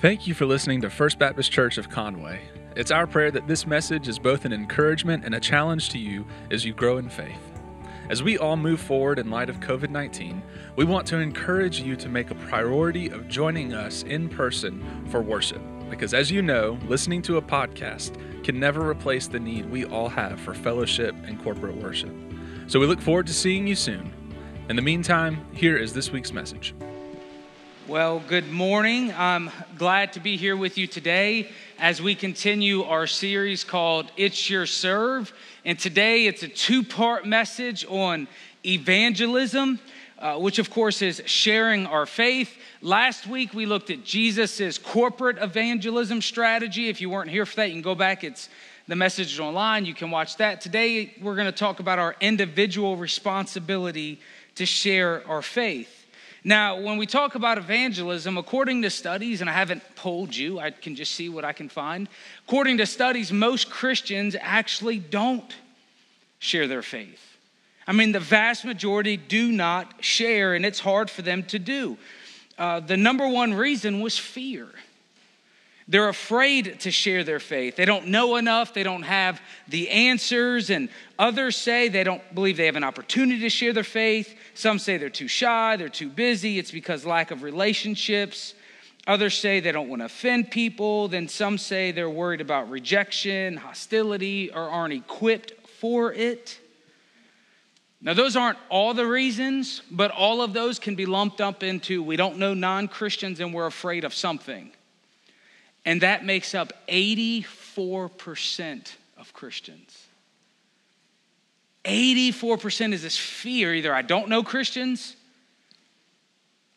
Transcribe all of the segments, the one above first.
Thank you for listening to First Baptist Church of Conway. It's our prayer that this message is both an encouragement and a challenge to you as you grow in faith. As we all move forward in light of COVID 19, we want to encourage you to make a priority of joining us in person for worship. Because as you know, listening to a podcast can never replace the need we all have for fellowship and corporate worship. So we look forward to seeing you soon. In the meantime, here is this week's message. Well, good morning. I'm glad to be here with you today as we continue our series called It's Your Serve. And today it's a two part message on evangelism, uh, which of course is sharing our faith. Last week we looked at Jesus' corporate evangelism strategy. If you weren't here for that, you can go back. It's the message online. You can watch that. Today we're going to talk about our individual responsibility to share our faith. Now, when we talk about evangelism, according to studies, and I haven't polled you, I can just see what I can find. According to studies, most Christians actually don't share their faith. I mean, the vast majority do not share, and it's hard for them to do. Uh, the number one reason was fear. They're afraid to share their faith. They don't know enough. They don't have the answers. And others say they don't believe they have an opportunity to share their faith. Some say they're too shy, they're too busy. It's because lack of relationships. Others say they don't want to offend people. Then some say they're worried about rejection, hostility, or aren't equipped for it. Now, those aren't all the reasons, but all of those can be lumped up into we don't know non Christians and we're afraid of something. And that makes up 84% of Christians. 84% is this fear either I don't know Christians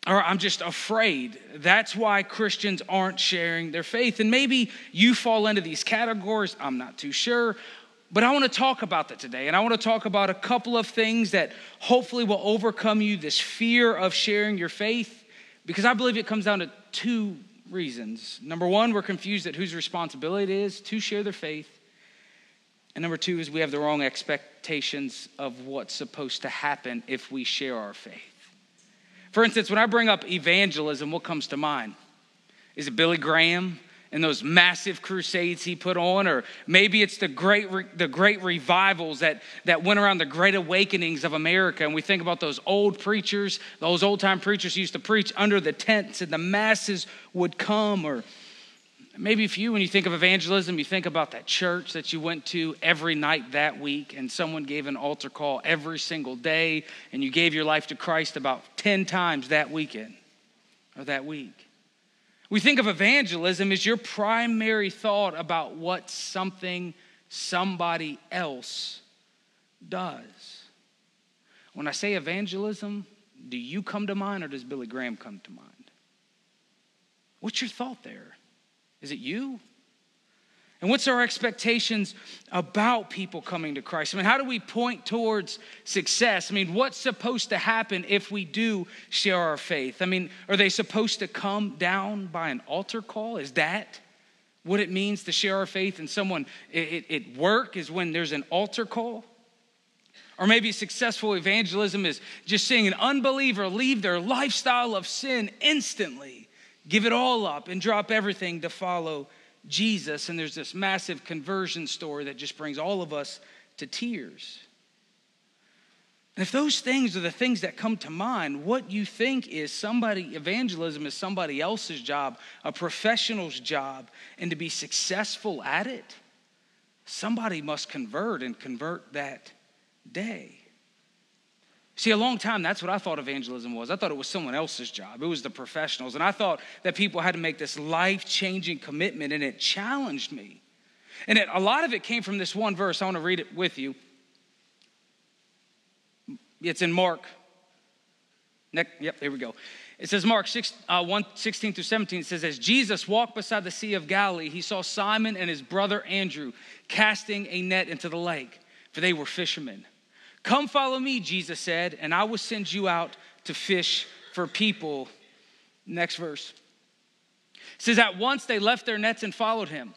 or I'm just afraid. That's why Christians aren't sharing their faith. And maybe you fall into these categories. I'm not too sure. But I want to talk about that today. And I want to talk about a couple of things that hopefully will overcome you this fear of sharing your faith. Because I believe it comes down to two reasons. Number one, we're confused at whose responsibility it is to share their faith. And number two is we have the wrong expectations of what's supposed to happen if we share our faith. For instance, when I bring up evangelism, what comes to mind? Is it Billy Graham? And those massive crusades he put on, or maybe it's the great, re- the great revivals that, that went around the great awakenings of America. And we think about those old preachers, those old time preachers used to preach under the tents, and the masses would come. Or maybe if you, when you think of evangelism, you think about that church that you went to every night that week, and someone gave an altar call every single day, and you gave your life to Christ about 10 times that weekend or that week. We think of evangelism as your primary thought about what something somebody else does. When I say evangelism, do you come to mind or does Billy Graham come to mind? What's your thought there? Is it you? And what's our expectations about people coming to Christ? I mean, how do we point towards success? I mean, what's supposed to happen if we do share our faith? I mean, are they supposed to come down by an altar call? Is that what it means to share our faith? And someone at work is when there's an altar call? Or maybe successful evangelism is just seeing an unbeliever leave their lifestyle of sin instantly, give it all up, and drop everything to follow Jesus, and there's this massive conversion story that just brings all of us to tears. And if those things are the things that come to mind, what you think is somebody, evangelism is somebody else's job, a professional's job, and to be successful at it, somebody must convert and convert that day. See, a long time, that's what I thought evangelism was. I thought it was someone else's job, it was the professionals. And I thought that people had to make this life changing commitment, and it challenged me. And it, a lot of it came from this one verse. I want to read it with you. It's in Mark. Next, yep, here we go. It says, Mark 6, uh, 1, 16 through 17, it says, As Jesus walked beside the Sea of Galilee, he saw Simon and his brother Andrew casting a net into the lake, for they were fishermen. Come follow me, Jesus said, and I will send you out to fish for people. Next verse. It says, At once they left their nets and followed him.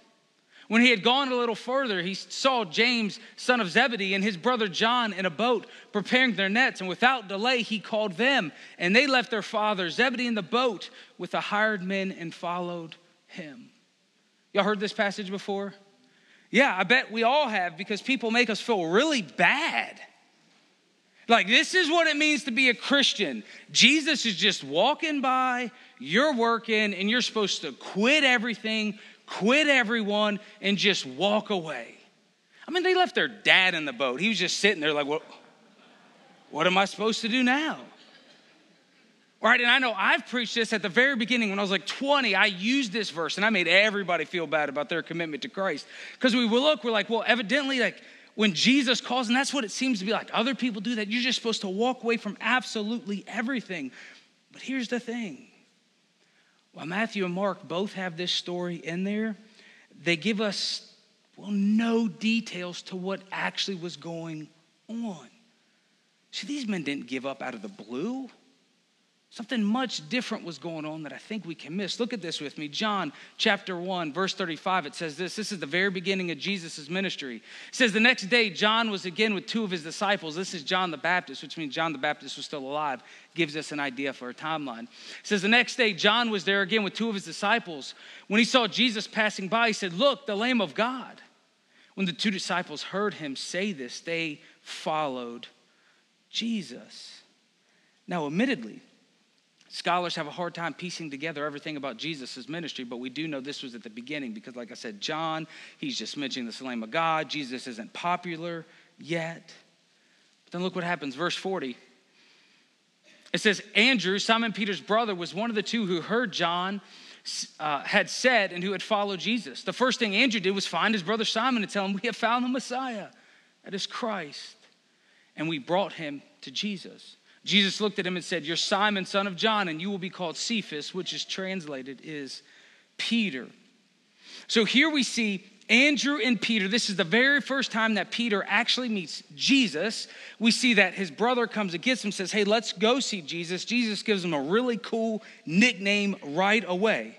When he had gone a little further, he saw James, son of Zebedee, and his brother John in a boat preparing their nets. And without delay, he called them. And they left their father Zebedee in the boat with the hired men and followed him. Y'all heard this passage before? Yeah, I bet we all have because people make us feel really bad. Like, this is what it means to be a Christian. Jesus is just walking by, you're working, and you're supposed to quit everything, quit everyone, and just walk away. I mean, they left their dad in the boat. He was just sitting there, like, what, what am I supposed to do now? Right, and I know I've preached this at the very beginning when I was like 20. I used this verse and I made everybody feel bad about their commitment to Christ. Because we look, we're like, well, evidently, like when Jesus calls, and that's what it seems to be like. Other people do that. You're just supposed to walk away from absolutely everything. But here's the thing while Matthew and Mark both have this story in there, they give us, well, no details to what actually was going on. See, these men didn't give up out of the blue. Something much different was going on that I think we can miss. Look at this with me. John chapter 1, verse 35, it says this. This is the very beginning of Jesus' ministry. It says, The next day, John was again with two of his disciples. This is John the Baptist, which means John the Baptist was still alive. Gives us an idea for a timeline. It says, The next day, John was there again with two of his disciples. When he saw Jesus passing by, he said, Look, the Lamb of God. When the two disciples heard him say this, they followed Jesus. Now, admittedly, Scholars have a hard time piecing together everything about Jesus' ministry, but we do know this was at the beginning because, like I said, John, he's just mentioning the Lamb of God. Jesus isn't popular yet. But then look what happens, verse 40. It says, Andrew, Simon Peter's brother, was one of the two who heard John uh, had said and who had followed Jesus. The first thing Andrew did was find his brother Simon and tell him, We have found the Messiah, that is Christ. And we brought him to Jesus. Jesus looked at him and said, You're Simon, son of John, and you will be called Cephas, which is translated is Peter. So here we see Andrew and Peter. This is the very first time that Peter actually meets Jesus. We see that his brother comes and gets him, says, Hey, let's go see Jesus. Jesus gives him a really cool nickname right away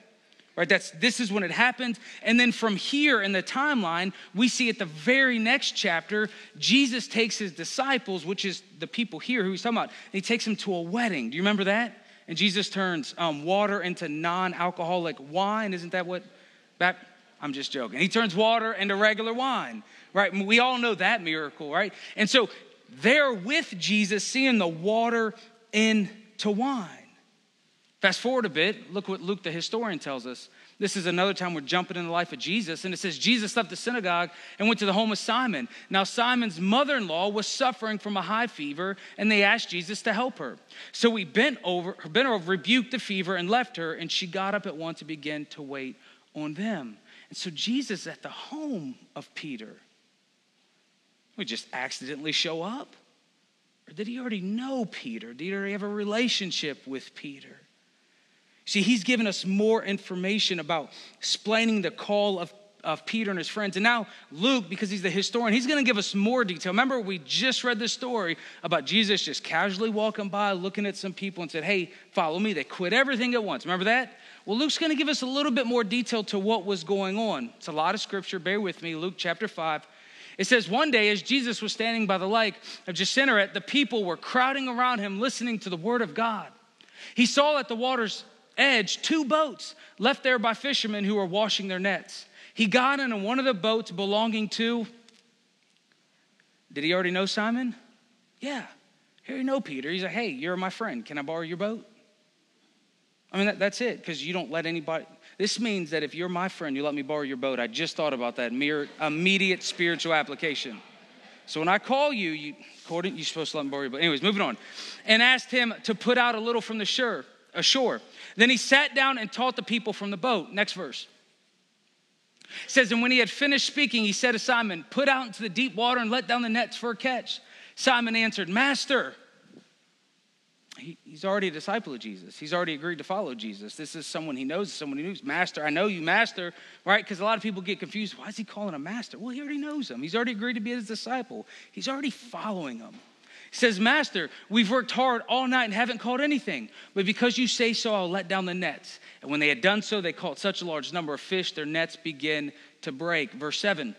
right? That's this is when it happened. And then from here in the timeline we see at the very next chapter jesus takes his disciples which is the people here who he's talking about he takes them to a wedding. Do you remember that? And jesus turns um, water into non-alcoholic wine. Isn't that what that i'm just joking. He turns water into regular wine right? We all know that miracle right? And so they're with jesus seeing the water into wine Fast forward a bit, look what Luke the historian tells us. This is another time we're jumping in the life of Jesus, and it says Jesus left the synagogue and went to the home of Simon. Now, Simon's mother in law was suffering from a high fever, and they asked Jesus to help her. So he bent over, bent over, rebuked the fever, and left her, and she got up at once to begin to wait on them. And so Jesus at the home of Peter. We just accidentally show up? Or did he already know Peter? Did he already have a relationship with Peter? See, he's given us more information about explaining the call of, of Peter and his friends. And now, Luke, because he's the historian, he's going to give us more detail. Remember, we just read this story about Jesus just casually walking by, looking at some people, and said, Hey, follow me. They quit everything at once. Remember that? Well, Luke's going to give us a little bit more detail to what was going on. It's a lot of scripture. Bear with me. Luke chapter 5. It says, One day, as Jesus was standing by the lake of Gennesaret, the people were crowding around him, listening to the word of God. He saw at the waters edge two boats left there by fishermen who were washing their nets. He got into one of the boats belonging to, did he already know Simon? Yeah. Here you know Peter. He's like, hey, you're my friend. Can I borrow your boat? I mean, that, that's it, because you don't let anybody. This means that if you're my friend, you let me borrow your boat. I just thought about that mere, immediate spiritual application. So when I call you, you according you're supposed to let me borrow your boat. Anyways, moving on. And asked him to put out a little from the shore ashore. Then he sat down and taught the people from the boat. Next verse. It says, And when he had finished speaking, he said to Simon, Put out into the deep water and let down the nets for a catch. Simon answered, Master, he, he's already a disciple of Jesus. He's already agreed to follow Jesus. This is someone he knows, someone he knows. Master, I know you, Master, right? Because a lot of people get confused. Why is he calling him Master? Well, he already knows him. He's already agreed to be his disciple. He's already following him says, Master, we've worked hard all night and haven't caught anything. But because you say so, I'll let down the nets. And when they had done so, they caught such a large number of fish, their nets began to break. Verse 7.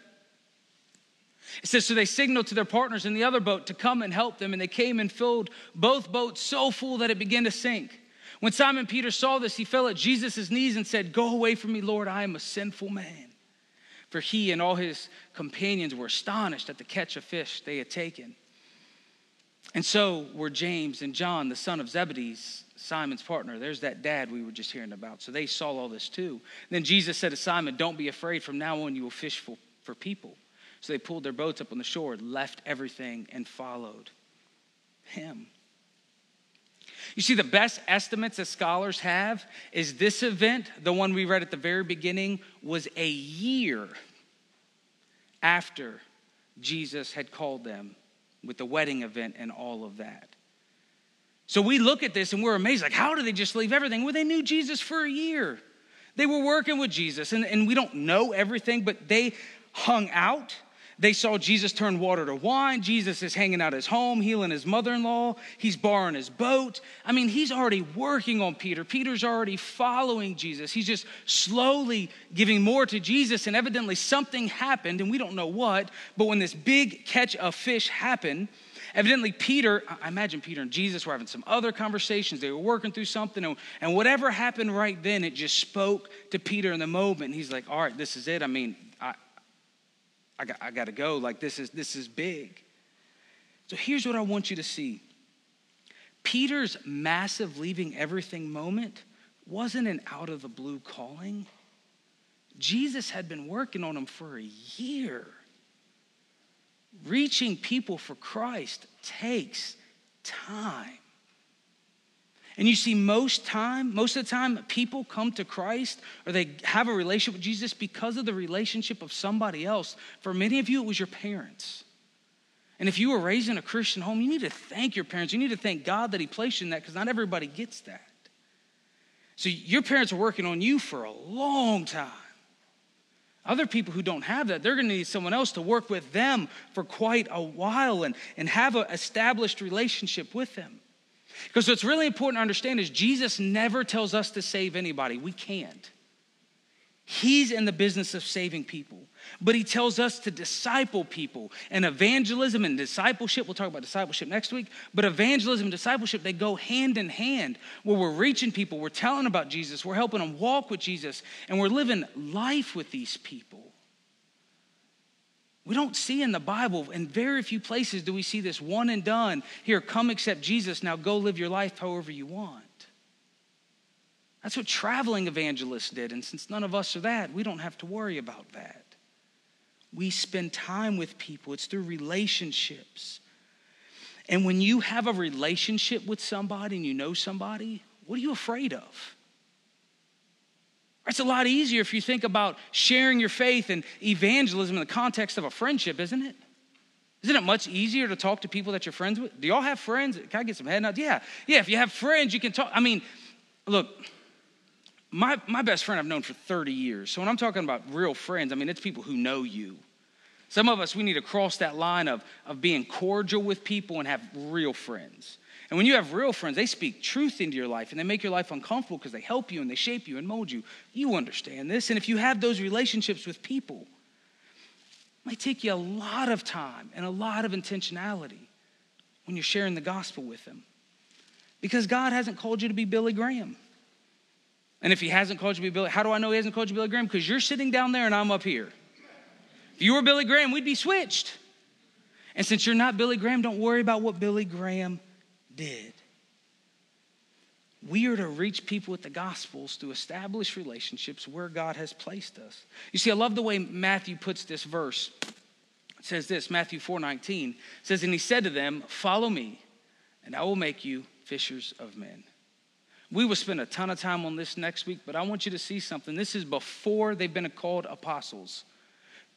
It says, So they signaled to their partners in the other boat to come and help them. And they came and filled both boats so full that it began to sink. When Simon Peter saw this, he fell at Jesus' knees and said, Go away from me, Lord, I am a sinful man. For he and all his companions were astonished at the catch of fish they had taken. And so were James and John, the son of Zebedee, Simon's partner. There's that dad we were just hearing about. So they saw all this too. Then Jesus said to Simon, Don't be afraid. From now on, you will fish for, for people. So they pulled their boats up on the shore, left everything, and followed him. You see, the best estimates that scholars have is this event, the one we read at the very beginning, was a year after Jesus had called them with the wedding event and all of that. So we look at this and we're amazed like, how did they just leave everything? Well, they knew Jesus for a year. They were working with Jesus, and, and we don't know everything, but they hung out they saw Jesus turn water to wine. Jesus is hanging out his home, healing his mother in law. He's borrowing his boat. I mean, he's already working on Peter. Peter's already following Jesus. He's just slowly giving more to Jesus. And evidently, something happened, and we don't know what. But when this big catch of fish happened, evidently Peter, I imagine Peter and Jesus were having some other conversations. They were working through something, and, and whatever happened right then, it just spoke to Peter in the moment. he's like, All right, this is it. I mean, I got, I got to go. Like this is this is big. So here's what I want you to see. Peter's massive leaving everything moment wasn't an out of the blue calling. Jesus had been working on him for a year. Reaching people for Christ takes time. And you see, most time, most of the time, people come to Christ or they have a relationship with Jesus because of the relationship of somebody else. For many of you, it was your parents. And if you were raised in a Christian home, you need to thank your parents. You need to thank God that He placed you in that because not everybody gets that. So your parents are working on you for a long time. Other people who don't have that, they're going to need someone else to work with them for quite a while and, and have an established relationship with them. Because what's really important to understand is Jesus never tells us to save anybody. We can't. He's in the business of saving people, but he tells us to disciple people. And evangelism and discipleship, we'll talk about discipleship next week, but evangelism and discipleship, they go hand in hand where we're reaching people, we're telling about Jesus, we're helping them walk with Jesus, and we're living life with these people. We don't see in the Bible, in very few places do we see this one and done. Here, come accept Jesus, now go live your life however you want. That's what traveling evangelists did. And since none of us are that, we don't have to worry about that. We spend time with people, it's through relationships. And when you have a relationship with somebody and you know somebody, what are you afraid of? It's a lot easier if you think about sharing your faith and evangelism in the context of a friendship, isn't it? Isn't it much easier to talk to people that you're friends with? Do y'all have friends? Can I get some head nods? Yeah. Yeah, if you have friends, you can talk. I mean, look, my, my best friend I've known for 30 years. So when I'm talking about real friends, I mean, it's people who know you. Some of us, we need to cross that line of, of being cordial with people and have real friends. And when you have real friends, they speak truth into your life and they make your life uncomfortable because they help you and they shape you and mold you. You understand this. And if you have those relationships with people, it might take you a lot of time and a lot of intentionality when you're sharing the gospel with them. Because God hasn't called you to be Billy Graham. And if he hasn't called you to be Billy, how do I know he hasn't called you Billy Graham? Because you're sitting down there and I'm up here. If you were Billy Graham, we'd be switched. And since you're not Billy Graham, don't worry about what Billy Graham did. We are to reach people with the gospels to establish relationships where God has placed us. You see, I love the way Matthew puts this verse. It says this, Matthew 4:19 says, And he said to them, Follow me, and I will make you fishers of men. We will spend a ton of time on this next week, but I want you to see something. This is before they've been called apostles.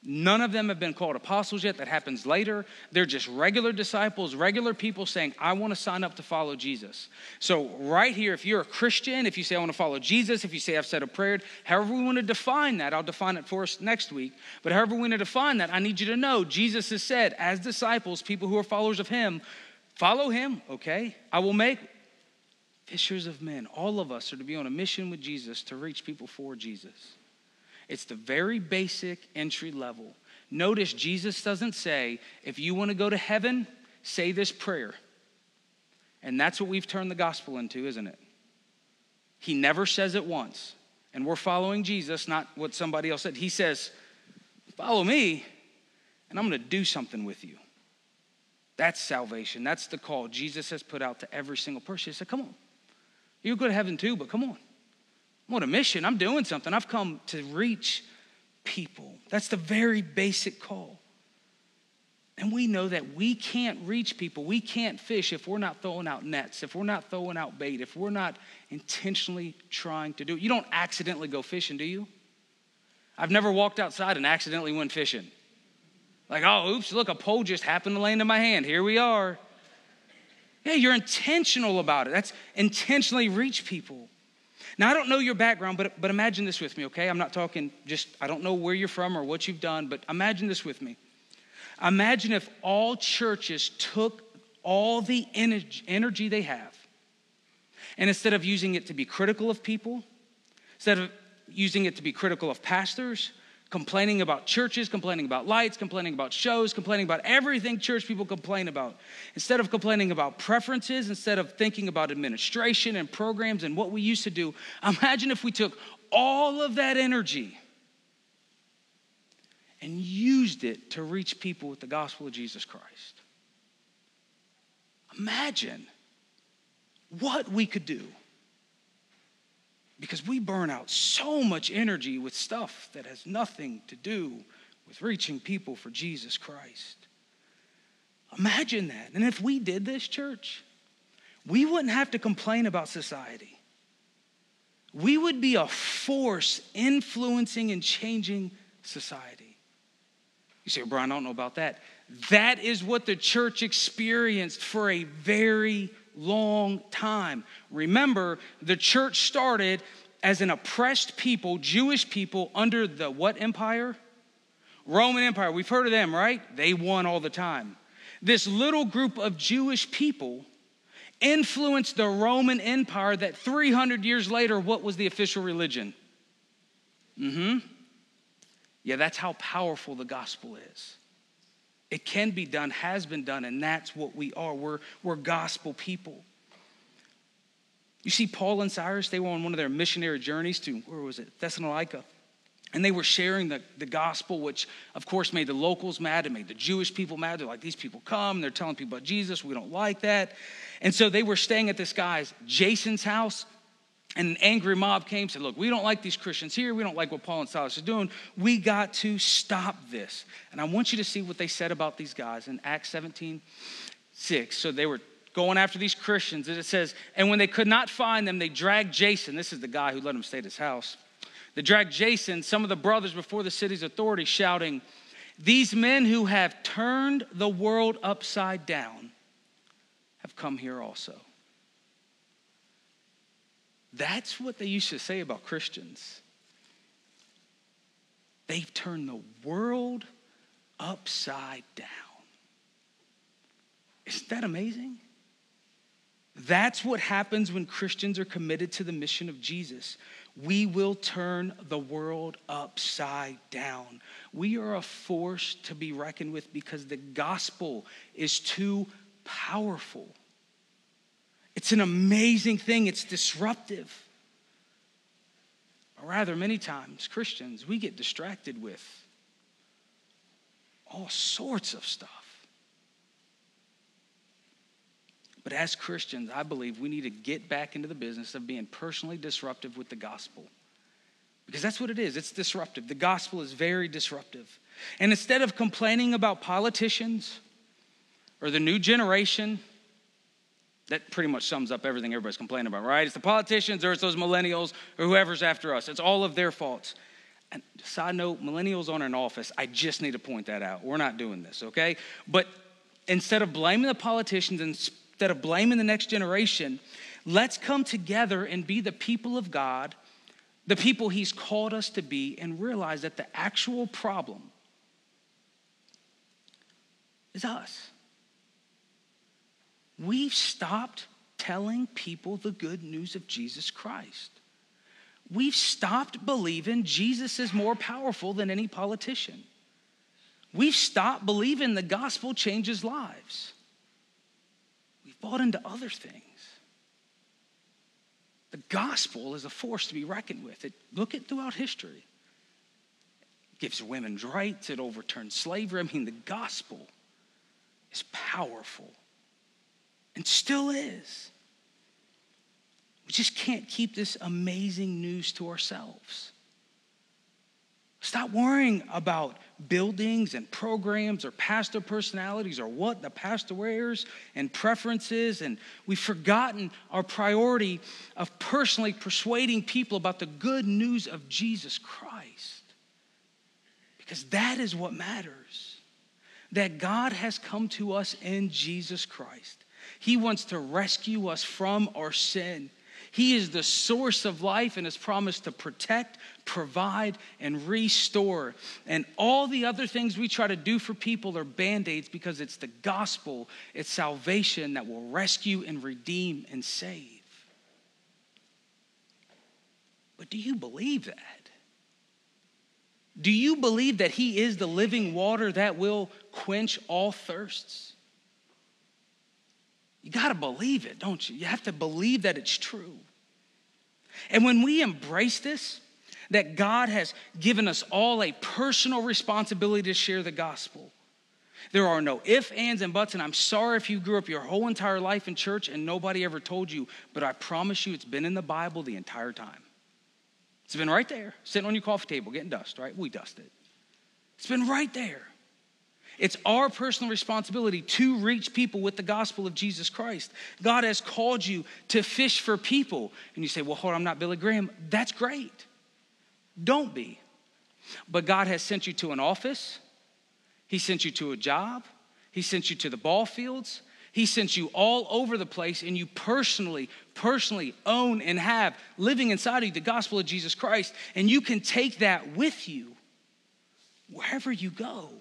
None of them have been called apostles yet. That happens later. They're just regular disciples, regular people saying, I want to sign up to follow Jesus. So, right here, if you're a Christian, if you say, I want to follow Jesus, if you say, I've said a prayer, however we want to define that, I'll define it for us next week. But however we want to define that, I need you to know Jesus has said, as disciples, people who are followers of Him, follow Him, okay? I will make fishers of men. All of us are to be on a mission with Jesus to reach people for Jesus. It's the very basic entry level. Notice Jesus doesn't say, if you want to go to heaven, say this prayer. And that's what we've turned the gospel into, isn't it? He never says it once. And we're following Jesus, not what somebody else said. He says, Follow me, and I'm going to do something with you. That's salvation. That's the call Jesus has put out to every single person. He said, Come on. You'll go to heaven too, but come on. I'm on a mission. I'm doing something. I've come to reach people. That's the very basic call. And we know that we can't reach people, we can't fish if we're not throwing out nets, if we're not throwing out bait, if we're not intentionally trying to do it. You don't accidentally go fishing, do you? I've never walked outside and accidentally went fishing. Like, oh, oops, look, a pole just happened to land in my hand. Here we are. Yeah, you're intentional about it. That's intentionally reach people. Now, I don't know your background, but, but imagine this with me, okay? I'm not talking just, I don't know where you're from or what you've done, but imagine this with me. Imagine if all churches took all the energy they have, and instead of using it to be critical of people, instead of using it to be critical of pastors, complaining about churches, complaining about lights, complaining about shows, complaining about everything church people complain about. Instead of complaining about preferences, instead of thinking about administration and programs and what we used to do, imagine if we took all of that energy and used it to reach people with the gospel of Jesus Christ. Imagine what we could do. Because we burn out so much energy with stuff that has nothing to do with reaching people for Jesus Christ. Imagine that. And if we did this, church, we wouldn't have to complain about society. We would be a force influencing and changing society. You say, Brian, I don't know about that. That is what the church experienced for a very long time. Remember, the church started as an oppressed people, Jewish people, under the what empire? Roman Empire. We've heard of them, right? They won all the time. This little group of Jewish people influenced the Roman Empire that 300 years later, what was the official religion? Mm hmm. Yeah, that's how powerful the gospel is. It can be done, has been done, and that's what we are. We're, we're gospel people. You see, Paul and Silas, they were on one of their missionary journeys to, where was it? Thessalonica. And they were sharing the, the gospel, which of course made the locals mad. It made the Jewish people mad. They're like, these people come, they're telling people about Jesus. We don't like that. And so they were staying at this guy's, Jason's house. And an angry mob came and said, Look, we don't like these Christians here. We don't like what Paul and Silas are doing. We got to stop this. And I want you to see what they said about these guys in Acts 17 6. So they were going after these Christians. And it says, And when they could not find them, they dragged Jason. This is the guy who let them stay at his house. They dragged Jason, some of the brothers, before the city's authorities, shouting, These men who have turned the world upside down have come here also. That's what they used to say about Christians. They've turned the world upside down. Isn't that amazing? That's what happens when Christians are committed to the mission of Jesus. We will turn the world upside down. We are a force to be reckoned with because the gospel is too powerful. It's an amazing thing, it's disruptive. Or rather, many times, Christians, we get distracted with all sorts of stuff. But as Christians, I believe we need to get back into the business of being personally disruptive with the gospel. Because that's what it is it's disruptive. The gospel is very disruptive. And instead of complaining about politicians or the new generation, that pretty much sums up everything everybody's complaining about, right? It's the politicians or it's those millennials or whoever's after us. It's all of their faults. And side note, millennials aren't in office. I just need to point that out. We're not doing this, okay? But instead of blaming the politicians, instead of blaming the next generation, let's come together and be the people of God, the people He's called us to be, and realize that the actual problem is us. We've stopped telling people the good news of Jesus Christ. We've stopped believing Jesus is more powerful than any politician. We've stopped believing the gospel changes lives. We've bought into other things. The gospel is a force to be reckoned with. It, look at throughout history. It gives women's rights, it overturns slavery. I mean, the gospel is powerful and still is. We just can't keep this amazing news to ourselves. Stop worrying about buildings and programs or pastor personalities or what the pastor wears and preferences. And we've forgotten our priority of personally persuading people about the good news of Jesus Christ. Because that is what matters. That God has come to us in Jesus Christ. He wants to rescue us from our sin. He is the source of life and has promised to protect, provide, and restore. And all the other things we try to do for people are band aids because it's the gospel, it's salvation that will rescue and redeem and save. But do you believe that? Do you believe that He is the living water that will quench all thirsts? You got to believe it, don't you? You have to believe that it's true. And when we embrace this, that God has given us all a personal responsibility to share the gospel. There are no ifs, ands, and buts, and I'm sorry if you grew up your whole entire life in church and nobody ever told you, but I promise you it's been in the Bible the entire time. It's been right there, sitting on your coffee table, getting dust, right? We dust it. It's been right there. It's our personal responsibility to reach people with the gospel of Jesus Christ. God has called you to fish for people. And you say, well, hold on, I'm not Billy Graham. That's great. Don't be. But God has sent you to an office, He sent you to a job, He sent you to the ball fields. He sent you all over the place, and you personally, personally own and have living inside of you the gospel of Jesus Christ. And you can take that with you wherever you go.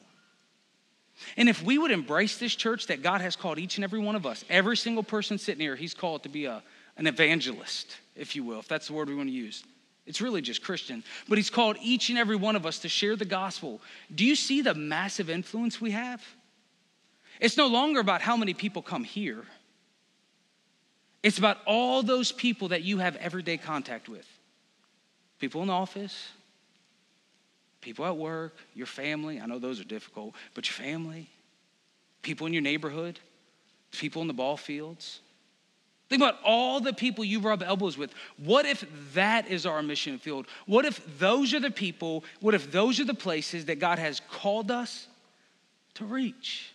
And if we would embrace this church that God has called each and every one of us, every single person sitting here, He's called to be a, an evangelist, if you will, if that's the word we want to use. It's really just Christian. But He's called each and every one of us to share the gospel. Do you see the massive influence we have? It's no longer about how many people come here, it's about all those people that you have everyday contact with people in the office, people at work, your family. I know those are difficult, but your family, people in your neighborhood, people in the ball fields. Think about all the people you rub elbows with. What if that is our mission field? What if those are the people, what if those are the places that God has called us to reach?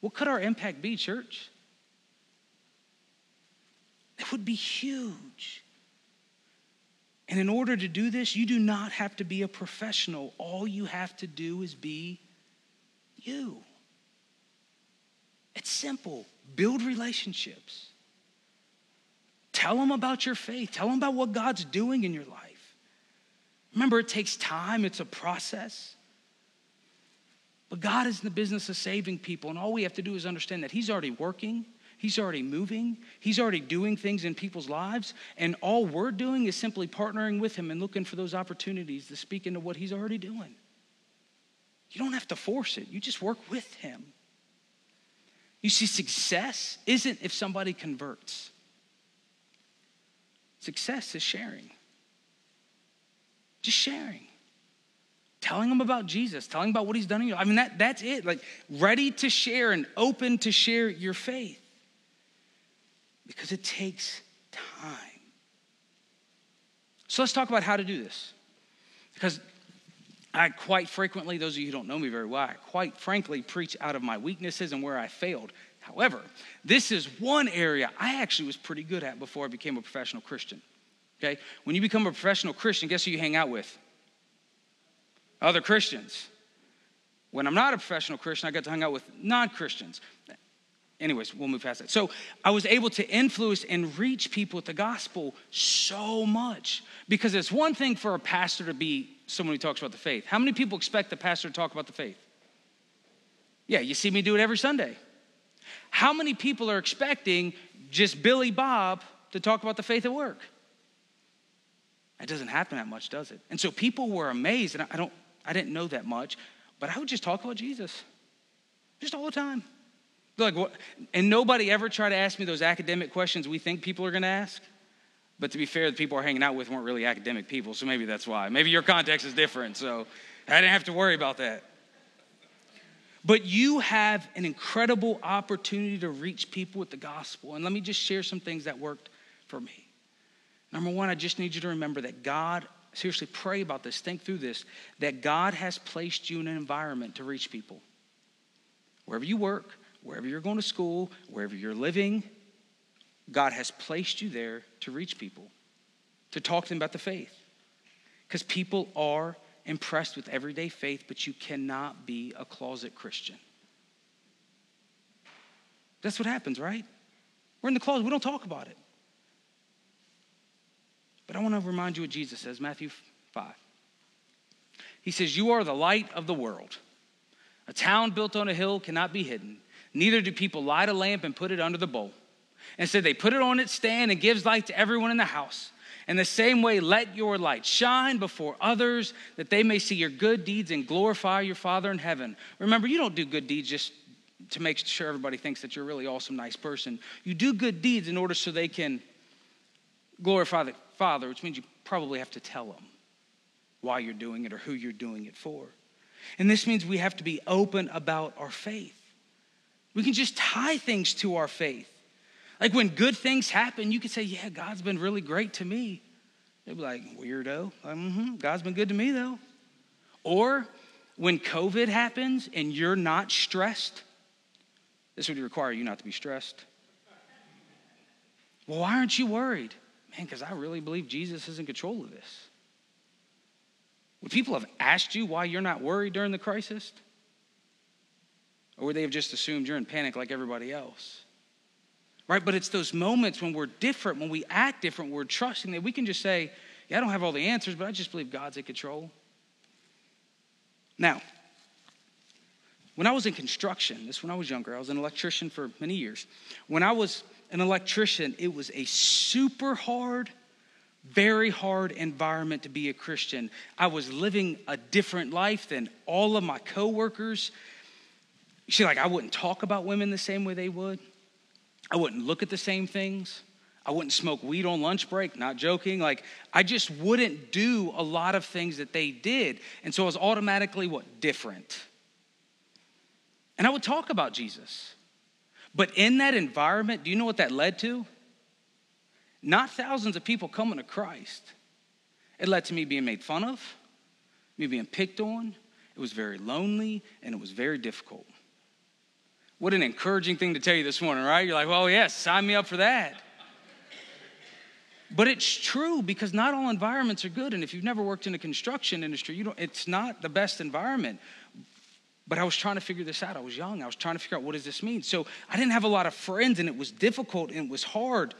What could our impact be, church? It would be huge. And in order to do this, you do not have to be a professional. All you have to do is be you. It's simple. Build relationships. Tell them about your faith. Tell them about what God's doing in your life. Remember, it takes time, it's a process. But God is in the business of saving people, and all we have to do is understand that He's already working He's already moving, He's already doing things in people's lives. And all we're doing is simply partnering with Him and looking for those opportunities to speak into what He's already doing. You don't have to force it, you just work with Him. You see, success isn't if somebody converts, success is sharing. Just sharing telling them about Jesus, telling about what he's done in you. I mean, that, that's it. Like, ready to share and open to share your faith because it takes time. So let's talk about how to do this. Because I quite frequently, those of you who don't know me very well, I quite frankly preach out of my weaknesses and where I failed. However, this is one area I actually was pretty good at before I became a professional Christian. Okay? When you become a professional Christian, guess who you hang out with? Other Christians. When I'm not a professional Christian, I get to hang out with non Christians anyways, we'll move past that. So I was able to influence and reach people with the gospel so much because it's one thing for a pastor to be someone who talks about the faith. How many people expect the pastor to talk about the faith? Yeah, you see me do it every Sunday. How many people are expecting just Billy Bob to talk about the faith at work? It doesn't happen that much, does it? And so people were amazed, and I don't, I didn't know that much, but I would just talk about Jesus, just all the time. Like? And nobody ever tried to ask me those academic questions we think people are going to ask. But to be fair, the people we're hanging out with weren't really academic people, so maybe that's why. Maybe your context is different, so I didn't have to worry about that. But you have an incredible opportunity to reach people with the gospel. And let me just share some things that worked for me. Number one, I just need you to remember that God, seriously, pray about this, think through this, that God has placed you in an environment to reach people. Wherever you work, wherever you're going to school, wherever you're living, God has placed you there to reach people, to talk to them about the faith. Because people are impressed with everyday faith, but you cannot be a closet Christian. That's what happens, right? We're in the closet, we don't talk about it. But I want to remind you what Jesus says, Matthew 5. He says, You are the light of the world. A town built on a hill cannot be hidden. Neither do people light a lamp and put it under the bowl. Instead, they put it on its stand and gives light to everyone in the house. In the same way, let your light shine before others that they may see your good deeds and glorify your Father in heaven. Remember, you don't do good deeds just to make sure everybody thinks that you're a really awesome, nice person. You do good deeds in order so they can glorify the Father, which means you probably have to tell them why you're doing it or who you're doing it for. And this means we have to be open about our faith. We can just tie things to our faith. Like when good things happen, you can say, Yeah, God's been really great to me. They'd be like, Weirdo. Like, mm-hmm, God's been good to me, though. Or when COVID happens and you're not stressed, this would require you not to be stressed. Well, why aren't you worried? Man, because I really believe Jesus is in control of this. Would people have asked you why you're not worried during the crisis? Or they have just assumed you're in panic like everybody else? right? But it's those moments when we're different, when we act different, we're trusting that we can just say, Yeah, I don't have all the answers, but I just believe God's in control. Now, when I was in construction, this when I was younger, I was an electrician for many years. When I was an electrician, it was a super hard, very hard environment to be a Christian. I was living a different life than all of my coworkers. See, like I wouldn't talk about women the same way they would. I wouldn't look at the same things. I wouldn't smoke weed on lunch break, not joking. Like, I just wouldn't do a lot of things that they did. And so I was automatically what? Different. And I would talk about Jesus. But in that environment, do you know what that led to? Not thousands of people coming to Christ. It led to me being made fun of, me being picked on. It was very lonely and it was very difficult. What an encouraging thing to tell you this morning, right? You're like, well, yes, sign me up for that. But it's true because not all environments are good. And if you've never worked in the construction industry, you don't, it's not the best environment. But I was trying to figure this out. I was young. I was trying to figure out what does this mean. So I didn't have a lot of friends, and it was difficult and it was hard.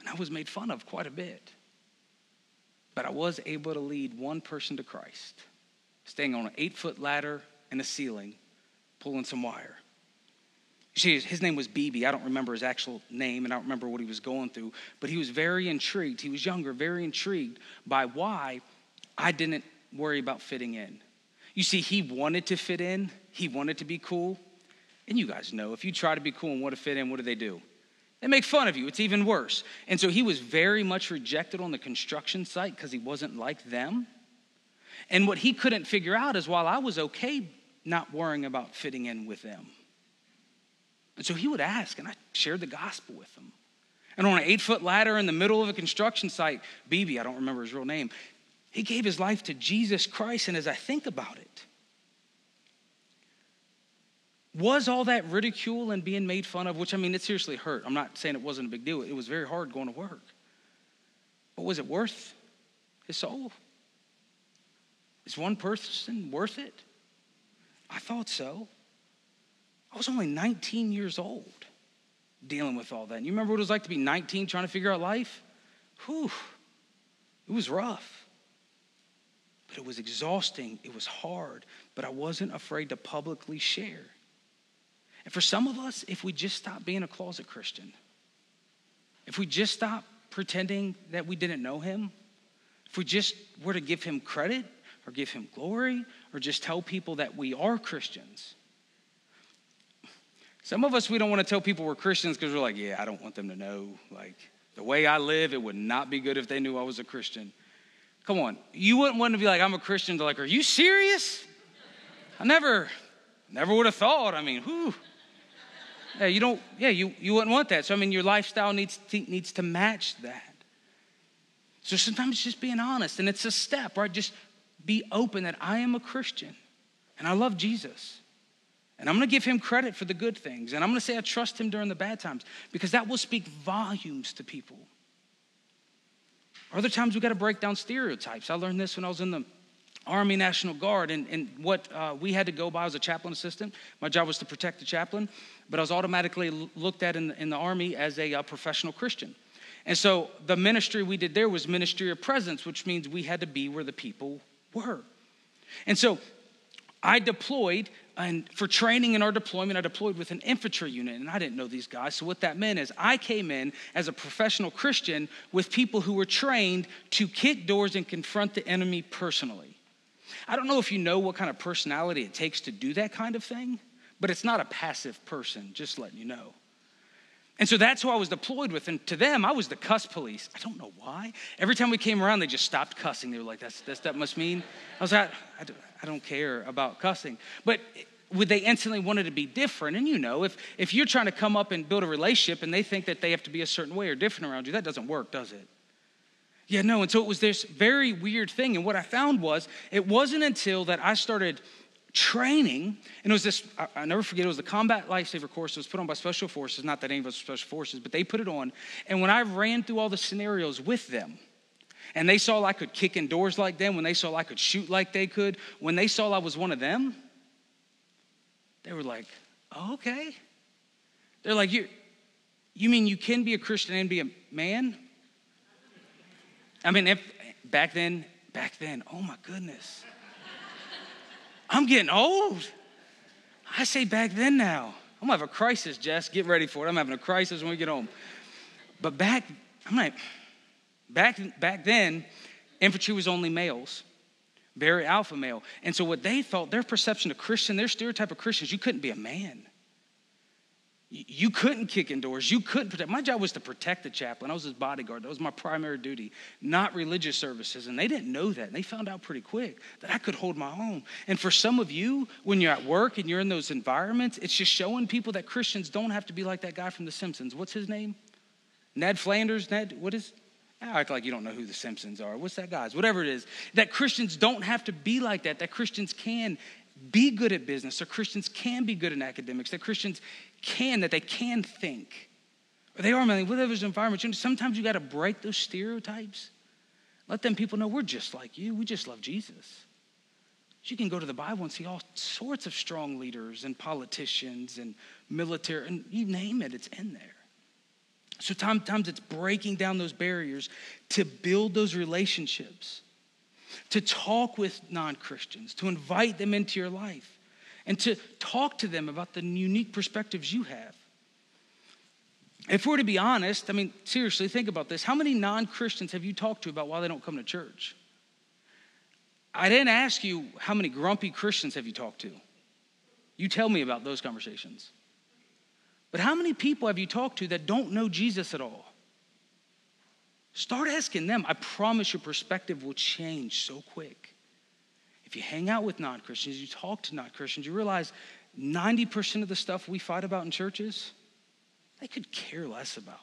And I was made fun of quite a bit. But I was able to lead one person to Christ, staying on an eight foot ladder in a ceiling pulling some wire. See, his name was BB. I don't remember his actual name and I don't remember what he was going through, but he was very intrigued. He was younger, very intrigued by why I didn't worry about fitting in. You see, he wanted to fit in, he wanted to be cool. And you guys know if you try to be cool and want to fit in, what do they do? They make fun of you. It's even worse. And so he was very much rejected on the construction site because he wasn't like them. And what he couldn't figure out is while I was okay not worrying about fitting in with them. And so he would ask, and I shared the gospel with him. And on an eight foot ladder in the middle of a construction site, BB, I don't remember his real name, he gave his life to Jesus Christ. And as I think about it, was all that ridicule and being made fun of, which I mean, it seriously hurt. I'm not saying it wasn't a big deal. It was very hard going to work. But was it worth his soul? Is one person worth it? I thought so. I was only 19 years old dealing with all that. And you remember what it was like to be 19 trying to figure out life? Whew, it was rough. But it was exhausting, it was hard, but I wasn't afraid to publicly share. And for some of us, if we just stop being a closet Christian, if we just stop pretending that we didn't know him, if we just were to give him credit or give him glory or just tell people that we are Christians, Some of us, we don't want to tell people we're Christians because we're like, yeah, I don't want them to know. Like, the way I live, it would not be good if they knew I was a Christian. Come on. You wouldn't want to be like, I'm a Christian. They're like, are you serious? I never, never would have thought. I mean, whew. Yeah, you don't, yeah, you, you wouldn't want that. So, I mean, your lifestyle needs to, needs to match that. So sometimes just being honest, and it's a step, right? Just be open that I am a Christian and I love Jesus. And I'm gonna give him credit for the good things. And I'm gonna say I trust him during the bad times because that will speak volumes to people. Other times we gotta break down stereotypes. I learned this when I was in the Army National Guard, and, and what uh, we had to go by as a chaplain assistant. My job was to protect the chaplain, but I was automatically looked at in, in the Army as a uh, professional Christian. And so the ministry we did there was ministry of presence, which means we had to be where the people were. And so I deployed, and for training in our deployment, I deployed with an infantry unit, and I didn't know these guys. So, what that meant is I came in as a professional Christian with people who were trained to kick doors and confront the enemy personally. I don't know if you know what kind of personality it takes to do that kind of thing, but it's not a passive person, just letting you know. And so that's who I was deployed with. And to them, I was the cuss police. I don't know why. Every time we came around, they just stopped cussing. They were like, that's, that's that must mean. I was like, I, I don't care about cussing. But would they instantly wanted to be different? And you know, if, if you're trying to come up and build a relationship and they think that they have to be a certain way or different around you, that doesn't work, does it? Yeah, no. And so it was this very weird thing. And what I found was it wasn't until that I started training, and it was this, I, I never forget, it was the Combat Lifesaver course. It was put on by Special Forces, not that any of us Special Forces, but they put it on. And when I ran through all the scenarios with them, and they saw I could kick in doors like them, when they saw I could shoot like they could, when they saw I was one of them, they were like, oh, okay. They're like, you, you mean you can be a Christian and be a man? I mean, if, back then, back then, oh my goodness. I'm getting old. I say back then now. I'm gonna have a crisis, Jess. Get ready for it. I'm having a crisis when we get home. But back, I'm like, back, back then, infantry was only males, very alpha male. And so what they thought, their perception of Christian, their stereotype of Christians, you couldn't be a man. You couldn't kick indoors. You couldn't protect. My job was to protect the chaplain. I was his bodyguard. That was my primary duty, not religious services. And they didn't know that. And they found out pretty quick that I could hold my own. And for some of you, when you're at work and you're in those environments, it's just showing people that Christians don't have to be like that guy from The Simpsons. What's his name? Ned Flanders? Ned, what is? I act like you don't know who The Simpsons are. What's that guy's? Whatever it is. That Christians don't have to be like that. That Christians can be good at business, or Christians can be good in academics, that Christians can, that they can think. Or they are, man, whatever's environment. You know, sometimes you got to break those stereotypes. Let them people know we're just like you. We just love Jesus. You can go to the Bible and see all sorts of strong leaders and politicians and military, and you name it, it's in there. So sometimes it's breaking down those barriers to build those relationships to talk with non Christians, to invite them into your life, and to talk to them about the unique perspectives you have. If we're to be honest, I mean, seriously, think about this. How many non Christians have you talked to about why they don't come to church? I didn't ask you how many grumpy Christians have you talked to. You tell me about those conversations. But how many people have you talked to that don't know Jesus at all? Start asking them. I promise your perspective will change so quick. If you hang out with non Christians, you talk to non Christians, you realize 90% of the stuff we fight about in churches, they could care less about.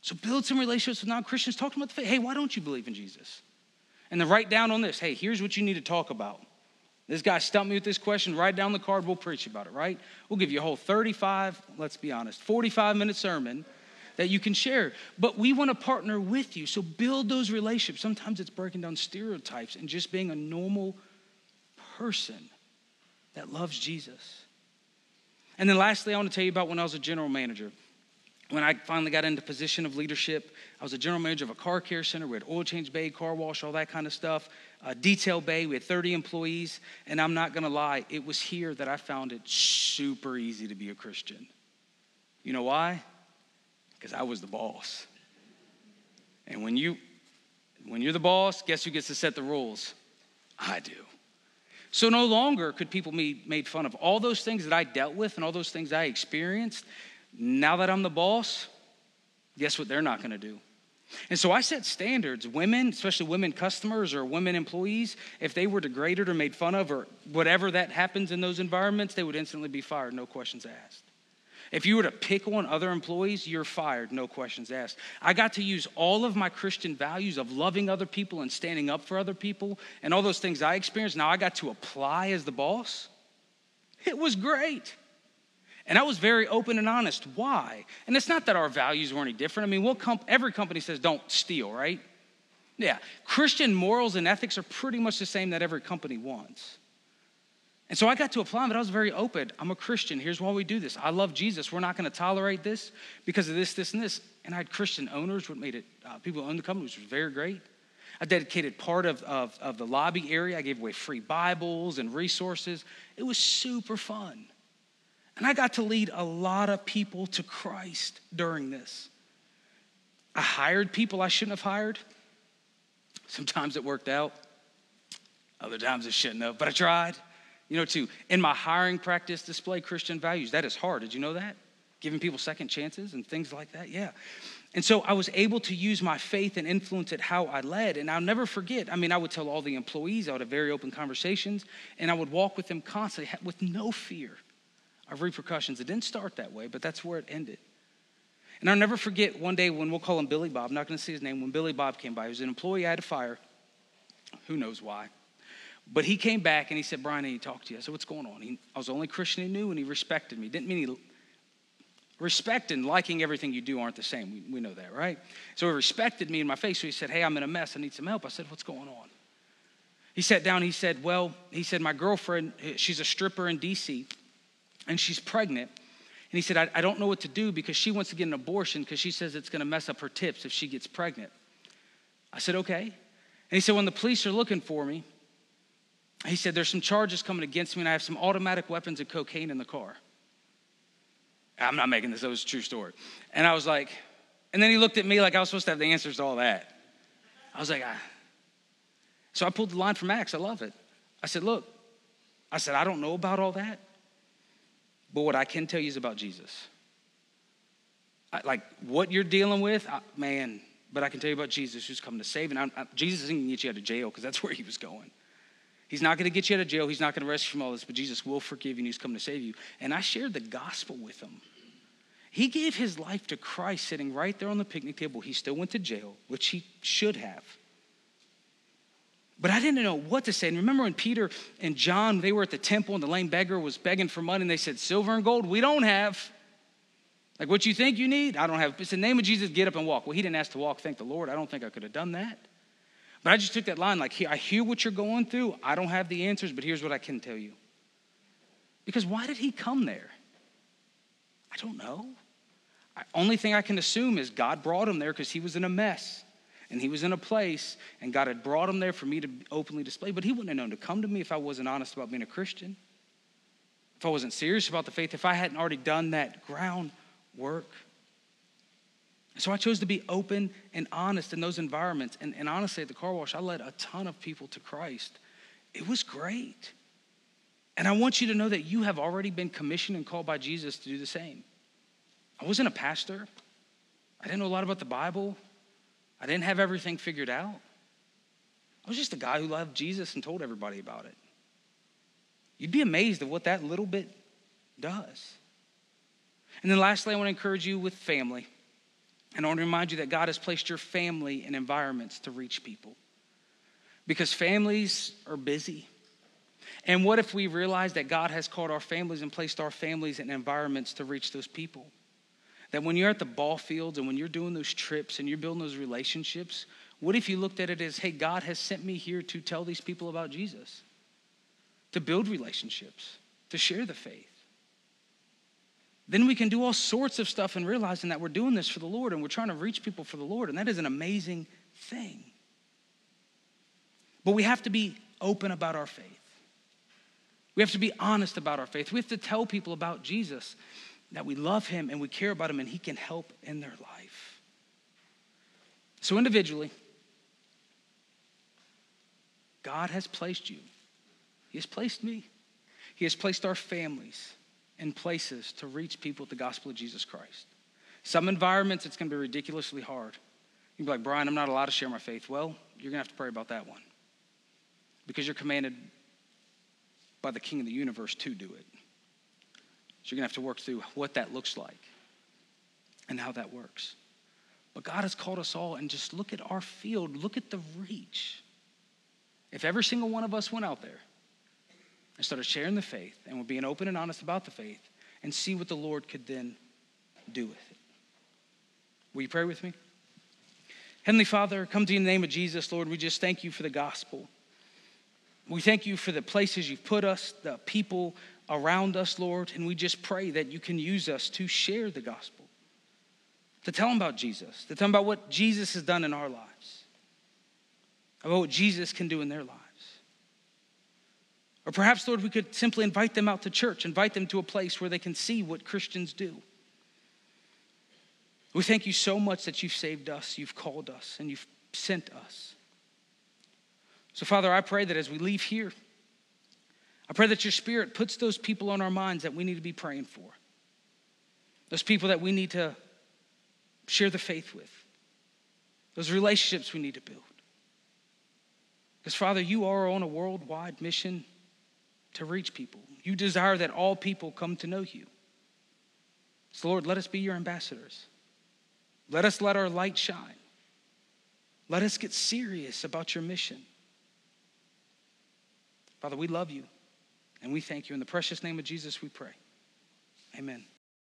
So build some relationships with non Christians. Talk to them about the faith. Hey, why don't you believe in Jesus? And then write down on this hey, here's what you need to talk about. This guy stumped me with this question. Write down the card. We'll preach about it, right? We'll give you a whole 35, let's be honest, 45 minute sermon that you can share. But we want to partner with you. So build those relationships. Sometimes it's breaking down stereotypes and just being a normal person that loves Jesus. And then lastly, I want to tell you about when I was a general manager. When I finally got into position of leadership, I was a general manager of a car care center. We had oil change bay, car wash, all that kind of stuff. A detail bay, we had 30 employees. And I'm not going to lie, it was here that I found it super easy to be a Christian. You know why? Because I was the boss. And when you when you're the boss, guess who gets to set the rules? I do. So no longer could people be made fun of. All those things that I dealt with and all those things I experienced, now that I'm the boss, guess what they're not going to do? And so I set standards. Women, especially women customers or women employees, if they were degraded or made fun of or whatever that happens in those environments, they would instantly be fired, no questions asked. If you were to pick on other employees, you're fired, no questions asked. I got to use all of my Christian values of loving other people and standing up for other people and all those things I experienced. Now I got to apply as the boss. It was great. And I was very open and honest. Why? And it's not that our values were any different. I mean, what comp- every company says don't steal, right? Yeah. Christian morals and ethics are pretty much the same that every company wants. And so I got to apply, but I was very open. I'm a Christian. Here's why we do this. I love Jesus. We're not going to tolerate this because of this, this, and this. And I had Christian owners, what made it, uh, people who owned the company, which was very great. I dedicated part of, of, of the lobby area. I gave away free Bibles and resources. It was super fun. And I got to lead a lot of people to Christ during this. I hired people I shouldn't have hired. Sometimes it worked out, other times it shouldn't have, but I tried. You know, to in my hiring practice display Christian values. That is hard. Did you know that? Giving people second chances and things like that. Yeah. And so I was able to use my faith and influence it how I led. And I'll never forget. I mean, I would tell all the employees, I would have very open conversations, and I would walk with them constantly with no fear of repercussions. It didn't start that way, but that's where it ended. And I'll never forget one day when we'll call him Billy Bob, I'm not going to say his name, when Billy Bob came by. He was an employee I had to fire. Who knows why? But he came back and he said, Brian, I need to talk to you. I said, What's going on? He, I was the only Christian he knew and he respected me. Didn't mean he. Respect and liking everything you do aren't the same. We, we know that, right? So he respected me in my face. So he said, Hey, I'm in a mess. I need some help. I said, What's going on? He sat down. He said, Well, he said, My girlfriend, eh, she's a stripper in DC and she's pregnant. And he said, I, I don't know what to do because she wants to get an abortion because she says it's going to mess up her tips if she gets pregnant. I said, Okay. And he said, When the police are looking for me, he said, There's some charges coming against me, and I have some automatic weapons and cocaine in the car. I'm not making this, that was a true story. And I was like, and then he looked at me like I was supposed to have the answers to all that. I was like, ah. So I pulled the line from Acts. I love it. I said, Look, I said, I don't know about all that, but what I can tell you is about Jesus. I, like what you're dealing with, I, man, but I can tell you about Jesus who's coming to save. And I, Jesus isn't going to get you out of jail because that's where he was going. He's not going to get you out of jail. He's not going to rescue you from all this, but Jesus will forgive you and he's coming to save you. And I shared the gospel with him. He gave his life to Christ sitting right there on the picnic table. He still went to jail, which he should have. But I didn't know what to say. And remember when Peter and John, they were at the temple and the lame beggar was begging for money and they said, Silver and gold, we don't have. Like what you think you need, I don't have. It's the name of Jesus, get up and walk. Well, he didn't ask to walk, thank the Lord. I don't think I could have done that. But I just took that line like, I hear what you're going through. I don't have the answers, but here's what I can tell you. Because why did he come there? I don't know. I, only thing I can assume is God brought him there because he was in a mess and he was in a place and God had brought him there for me to openly display. But he wouldn't have known to come to me if I wasn't honest about being a Christian, if I wasn't serious about the faith, if I hadn't already done that groundwork. So I chose to be open and honest in those environments. And, and honestly, at the car wash, I led a ton of people to Christ. It was great. And I want you to know that you have already been commissioned and called by Jesus to do the same. I wasn't a pastor, I didn't know a lot about the Bible, I didn't have everything figured out. I was just a guy who loved Jesus and told everybody about it. You'd be amazed at what that little bit does. And then lastly, I want to encourage you with family. And I want to remind you that God has placed your family in environments to reach people. Because families are busy. And what if we realize that God has called our families and placed our families in environments to reach those people? That when you're at the ball fields and when you're doing those trips and you're building those relationships, what if you looked at it as, hey, God has sent me here to tell these people about Jesus, to build relationships, to share the faith? Then we can do all sorts of stuff and realizing that we're doing this for the Lord and we're trying to reach people for the Lord. And that is an amazing thing. But we have to be open about our faith. We have to be honest about our faith. We have to tell people about Jesus, that we love him and we care about him and he can help in their life. So, individually, God has placed you He has placed me. He has placed our families in places to reach people with the gospel of Jesus Christ. Some environments, it's going to be ridiculously hard. You'd be like, Brian, I'm not allowed to share my faith. Well, you're going to have to pray about that one because you're commanded by the King of the universe to do it. So you're going to have to work through what that looks like and how that works. But God has called us all, and just look at our field, look at the reach. If every single one of us went out there and started sharing the faith and were being open and honest about the faith and see what the Lord could then do with it. Will you pray with me? Heavenly Father, come to you in the name of Jesus, Lord. We just thank you for the gospel. We thank you for the places you've put us, the people around us, Lord, and we just pray that you can use us to share the gospel, to tell them about Jesus, to tell them about what Jesus has done in our lives, about what Jesus can do in their lives. Or perhaps, Lord, we could simply invite them out to church, invite them to a place where they can see what Christians do. We thank you so much that you've saved us, you've called us, and you've sent us. So, Father, I pray that as we leave here, I pray that your Spirit puts those people on our minds that we need to be praying for, those people that we need to share the faith with, those relationships we need to build. Because, Father, you are on a worldwide mission to reach people. You desire that all people come to know you. So, Lord, let us be your ambassadors. Let us let our light shine. Let us get serious about your mission. Father, we love you and we thank you. In the precious name of Jesus, we pray. Amen.